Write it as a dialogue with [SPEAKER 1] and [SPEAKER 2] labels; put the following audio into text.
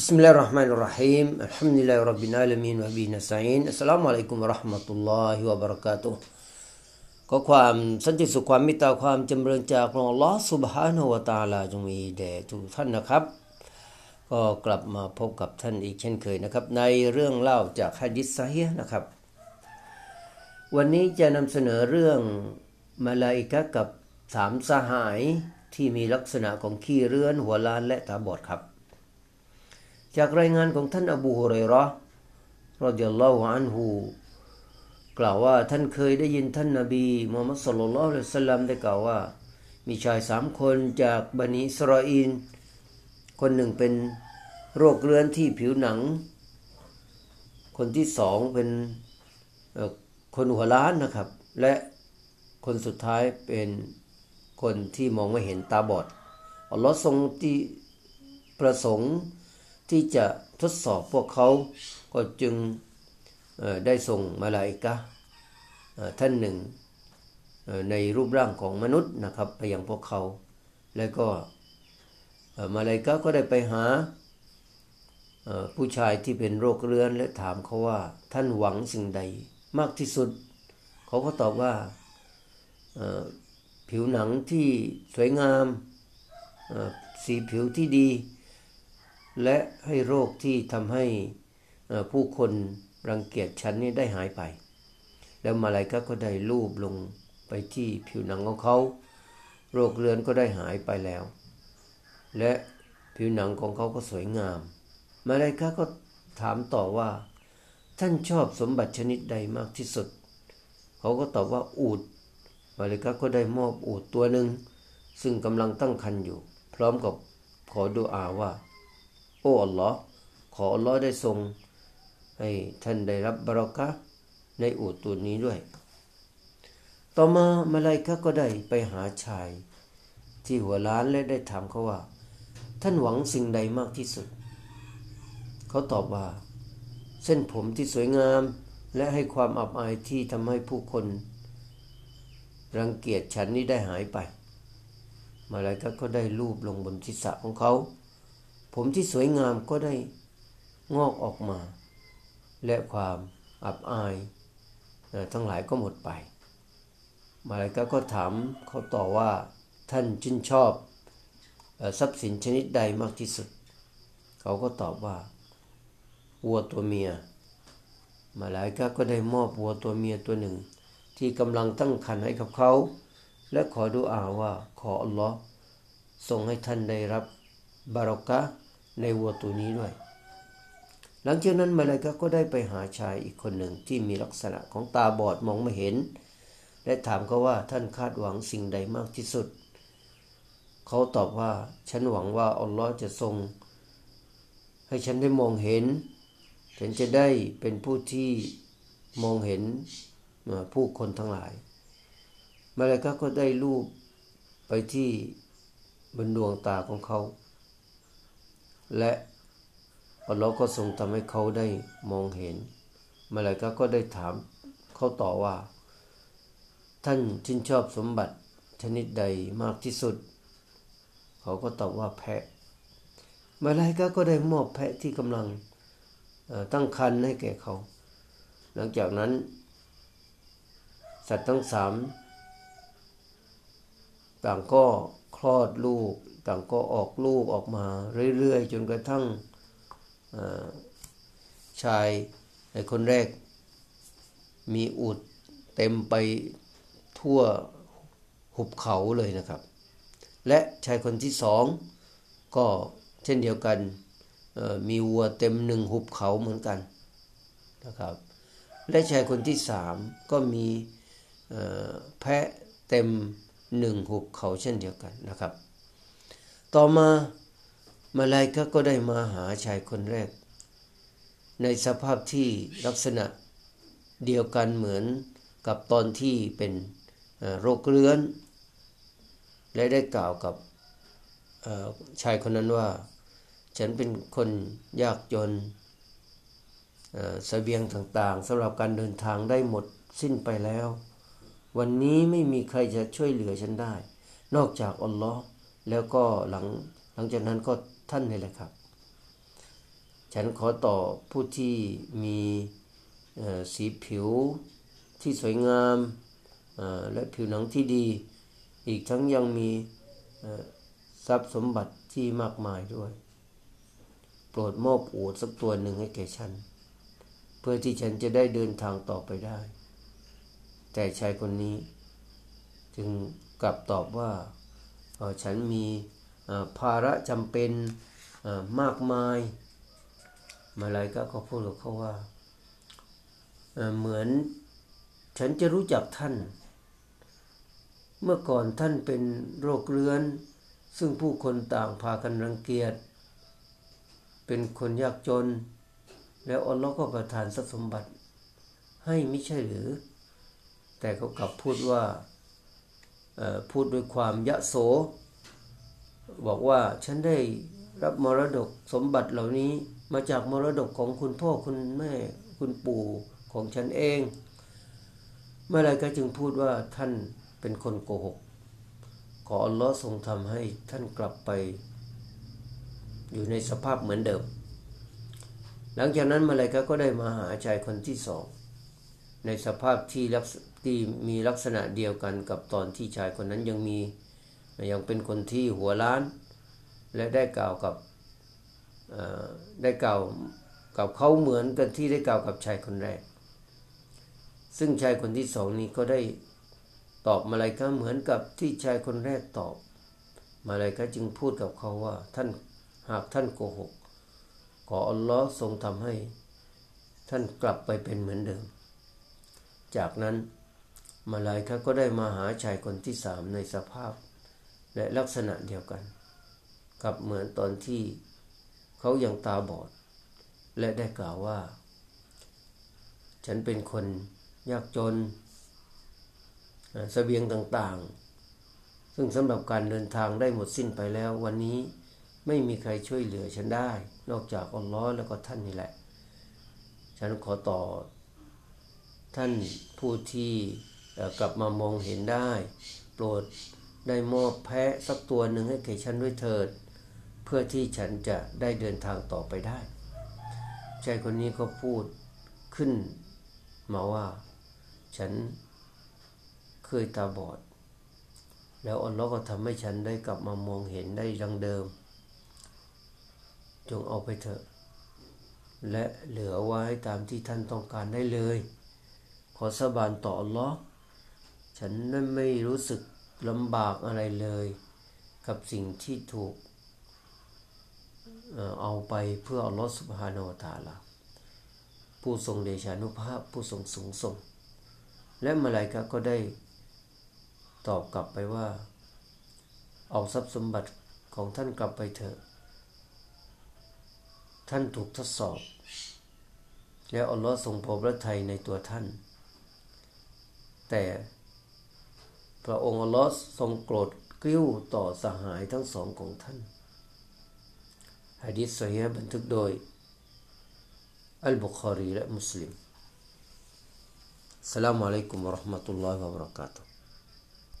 [SPEAKER 1] بسم الله الرحمن الرحيم الحمد لله رب العالمين وبه نستعين السلام عليكم ورحمة الله وبركاته ก็ความสันติสุขความมิตรความจำเริญจากพระองค์อัลลอฮ์ سبحانه และ تعالى จงมีแด่ทุกท่านนะครับ ก็กลับมาพบกับท่านอีกเช่นเคยนะครับ ในเรื่องเล่าจากฮะดิษซะฮีนะครับ วันนี้จะนำเสนอเรื่องมาลาอิกะกับสามสหายที่มีลักษณะของขี้เรือนหัวล้านและตาบอดครับ จากรายงานของท่านอบูฮุเรรอรอดิยัลลอฮุอันฮูกล่าวว่าท่านเคยได้ยินท่านนบีมูฮัมมัดสุลลัลละลัยฮิสลามได้กล่าวว่า มีชายสามคนจากบันิสราเอลคนหนึ่งเป็นโรคเรื้อนที่ผิวหนัง คนที่สองเป็นคนหัวล้านนะครับ และคนสุดท้ายเป็นคนที่มองไม่เห็นตาบอดอัลลอฮ์ทรงที่ประสงค์ ที่จะทดสอบพวกเขาก็จึงได้ส่งมาลาอิกะท่านหนึ่งในรูปร่างของมนุษย์นะครับไปยังพวกเขา แล้วก็มาลาอิกะก็ได้ไปหาผู้ชายที่เป็นโรคเรื้อนและถามเขาว่าท่านหวังสิ่งใดมากที่สุด เขาก็ตอบว่าผิวหนังที่สวยงามสีผิวที่ดี และให้โรคที่ทำให้ผู้คนรังเกียจฉันนี่ได้หายไป แล้วมาลายกาก็ได้ลูบลงไปที่ผิวหนังของเขา โรคเรื้อนก็ได้หายไปแล้ว และผิวหนังของเขาก็สวยงาม มาลายกาก็ถามต่อว่า ท่านชอบสมบัติชนิดใดมากที่สุด เขาก็ตอบว่าอูดมาเลกาก็ได้มอบอูดตัวหนึ่งซึ่งกำลังตั้งคันอยู่ พร้อมกับขอดุอาว่า อ้อัลลอฮ์ขออัลลอฮ์ได้ทรง ให้ท่านได้รับบารอกะในอูดตัวนี้ด้วย ต่อมามาลายกาก็ได้ไปหาชาย ที่หัวล้านและได้ถามเขาว่า ท่านหวังสิ่งใดมากที่สุด เขาตอบว่า เส้นผมที่สวยงามและให้ความอับอายที่ทำให้ผู้คน รังเกียจฉันนี้ได้หายไป มาลายกาก็ได้รูปลงบนทิศะของเขา ผมที่สวยงามก็ได้งอกออกมา และความอับอายทั้งหลายก็หมดไป มาลายกาก็ถามเขาต่อว่าท่านชื่นชอบทรัพย์สินชนิดใดมากที่สุด เขาก็ตอบว่าวัวตัวเมีย มาลายกาก็ได้มอบวัวตัวเมียตัวหนึ่ง ที่กำลังตั้งคันให้กับเขา และขอดุอาว่าขออัลลอฮ์ทรงให้ท่านได้รับ บารอกะในวัวตัวนี้ด้วย หลังจากนั้นมาเลกะก็ได้ไปหาชายอีกคนหนึ่งที่มีลักษณะของตาบอดมองไม่เห็น และถามเขาว่าท่านคาดหวังสิ่งใดมากที่สุด เขาตอบว่าฉันหวังว่าอัลลอฮ์จะทรง ให้ฉันได้มองเห็น ฉันจะได้เป็นผู้ที่มองเห็นผู้คนทั้งหลาย มาเลกาก็ได้รูปไปที่บนดวงตาของเขา และอัลลอฮ์ก็ทรงทำให้เขาได้มองเห็น มาลายกาก็ได้ถามเขาต่อว่า ท่านชื่นชอบสมบัติชนิดใดมากที่สุด เขาก็ตอบว่าแพะ มาลายกาก็ได้มอบแพะที่กำลังตั้งครรภ์ให้แก่เขา หลังจากนั้น สัตว์ทั้งสามต่างก็คลอดลูก ต่างก็ออกลูกออกมาเรื่อยๆ จนกระทั่งชายในคนแรกมีอุดเต็มไปทั่วหุบเขาเลยนะครับ และชายคนที่สองก็เช่นเดียวกันมีวัวเต็มหนึ่งหุบเขาเหมือนกันนะครับ และชายคนที่สามก็มีแพะเต็มหนึ่งหุบเขาเช่นเดียวกันนะครับ ต่อมามาลายกะก็ได้มาหาชายคนแรก ในสภาพที่ลักษณะเดียวกันเหมือนกับตอนที่เป็นโรคเรื้อน และได้กล่าวกับชายคนนั้นว่า ฉันเป็นคนยากจนสเสบียงต่างๆสำหรับการเดินทางได้หมดสิ้นไปแล้ว วันนี้ไม่มีใครจะช่วยเหลือฉันได้ นอกจากอัลลอฮ์ แล้วก็หลังหลังจากนั้นก็ท่านนี่แหละครับ ฉันขอต่อผู้ที่มีสีผิวที่สวยงามและผิวหนังที่ดี อีกทั้งยังมีทรัพย์สมบัติที่มากมายด้วย โปรดมอบอูดสักตัวหนึ่งให้แก่ฉัน เพื่อที่ฉันจะได้เดินทางต่อไปได้ แต่ชายคนนี้ จึงกลับตอบว่า ฉันมีภาระจำเป็นมากมาย มาลายก็เขาพูดกับเขาว่าเหมือนฉันจะรู้จักท่าน เมื่อก่อนท่านเป็นโรคเรื้อน ซึ่งผู้คนต่างพากันรังเกียจ เป็นคนยากจน แล้วอัลลอฮ์ก็ประทานทรัพย์สมบัติให้ไม่ใช่หรือ แต่เขากลับพูดว่า พูดด้วยความยะโส บอกว่าฉันได้รับมรดกสมบัติเหล่านี้มาจากมรดกของคุณพ่อคุณแม่คุณปู่ของฉันเอง เมื่อไรก็จึงพูดว่าท่านเป็นคนโกหก ขออัลลอฮ์ทรงทำให้ท่านกลับไป อยู่ในสภาพเหมือนเดิม หลังจากนั้นมาเลยก็ได้มาหาชายคนที่สอง ในสภาพที่ ที่มีลักษณะเดียวกันกับตอนที่ชายคนนั้นยังมียังเป็นคนที่หัวล้าน และได้กล่าวกับได้กล่าวกับเขาเหมือนกันที่ได้กล่าวกับชายคนแรก ซึ่งชายคนที่สองนี้ก็ได้ตอบมาลายกาเหมือนกับที่ชายคนแรกตอบ มาลายกาจึงพูดกับเขาว่าท่านหากท่านโกหก ขออัลลอฮ์ทรงทำให้ท่านกลับไปเป็นเหมือนเดิม จากนั้น มาลายกาก็ได้มาหาชายคนที่สามในสภาพ และลักษณะเดียวกัน กับเหมือนตอนที่เขายังตาบอด และได้กล่าวว่า ฉันเป็นคนยากจนสเสบียงต่างๆ ซึ่งสำหรับการเดินทางได้หมดสิ้นไปแล้ว วันนี้ไม่มีใครช่วยเหลือฉันได้ นอกจากอัลลอฮ์แล้วก็ท่านนี่แหละ ฉันขอต่อท่านผู้ที่ กลับมามองเห็นได้ โปรดได้มอบแพะสักตัวหนึ่งให้แก่ฉันด้วยเถิด เพื่อที่ฉันจะได้เดินทางต่อไปได้ชายคนนี้ก็พูดขึ้นมาว่า ฉันเคยตาบอด แล้วอัลลอฮ์ก็ทำให้ฉันได้กลับมามองเห็นได้ดังเดิม จงเอาไปเถอะ และเหลือไว้ตามที่ท่านต้องการได้เลย ขอสาบานต่ออัลลอฮ์ ฉันนั้นไม่รู้สึกลำบากอะไรเลย กับสิ่งที่ถูกเอาไปเพื่ออัลลอฮ์สุบฮานาอัลตาลาผู้ทรงเดชานุภาพผู้ทรงสูงส่ง และมาลายกาก็ได้ตอบกลับไปว่า เอาทรัพย์สมบัติของท่านกลับไปเถอะ ท่านถูกทดสอบ แล้วอัลลอฮ์ทรงพอพระทัยในตัวท่าน แต่ พระองค์ลอสทรงโกรธกิ้วต่อสหายทั้งสองของท่านฮะดิษเฮียบันทึกโดยอัลบุคารีและมุสลิมสลามุอะลัยกุมวะราะห์มะตุลลอฮิวะบะเราะกาตุ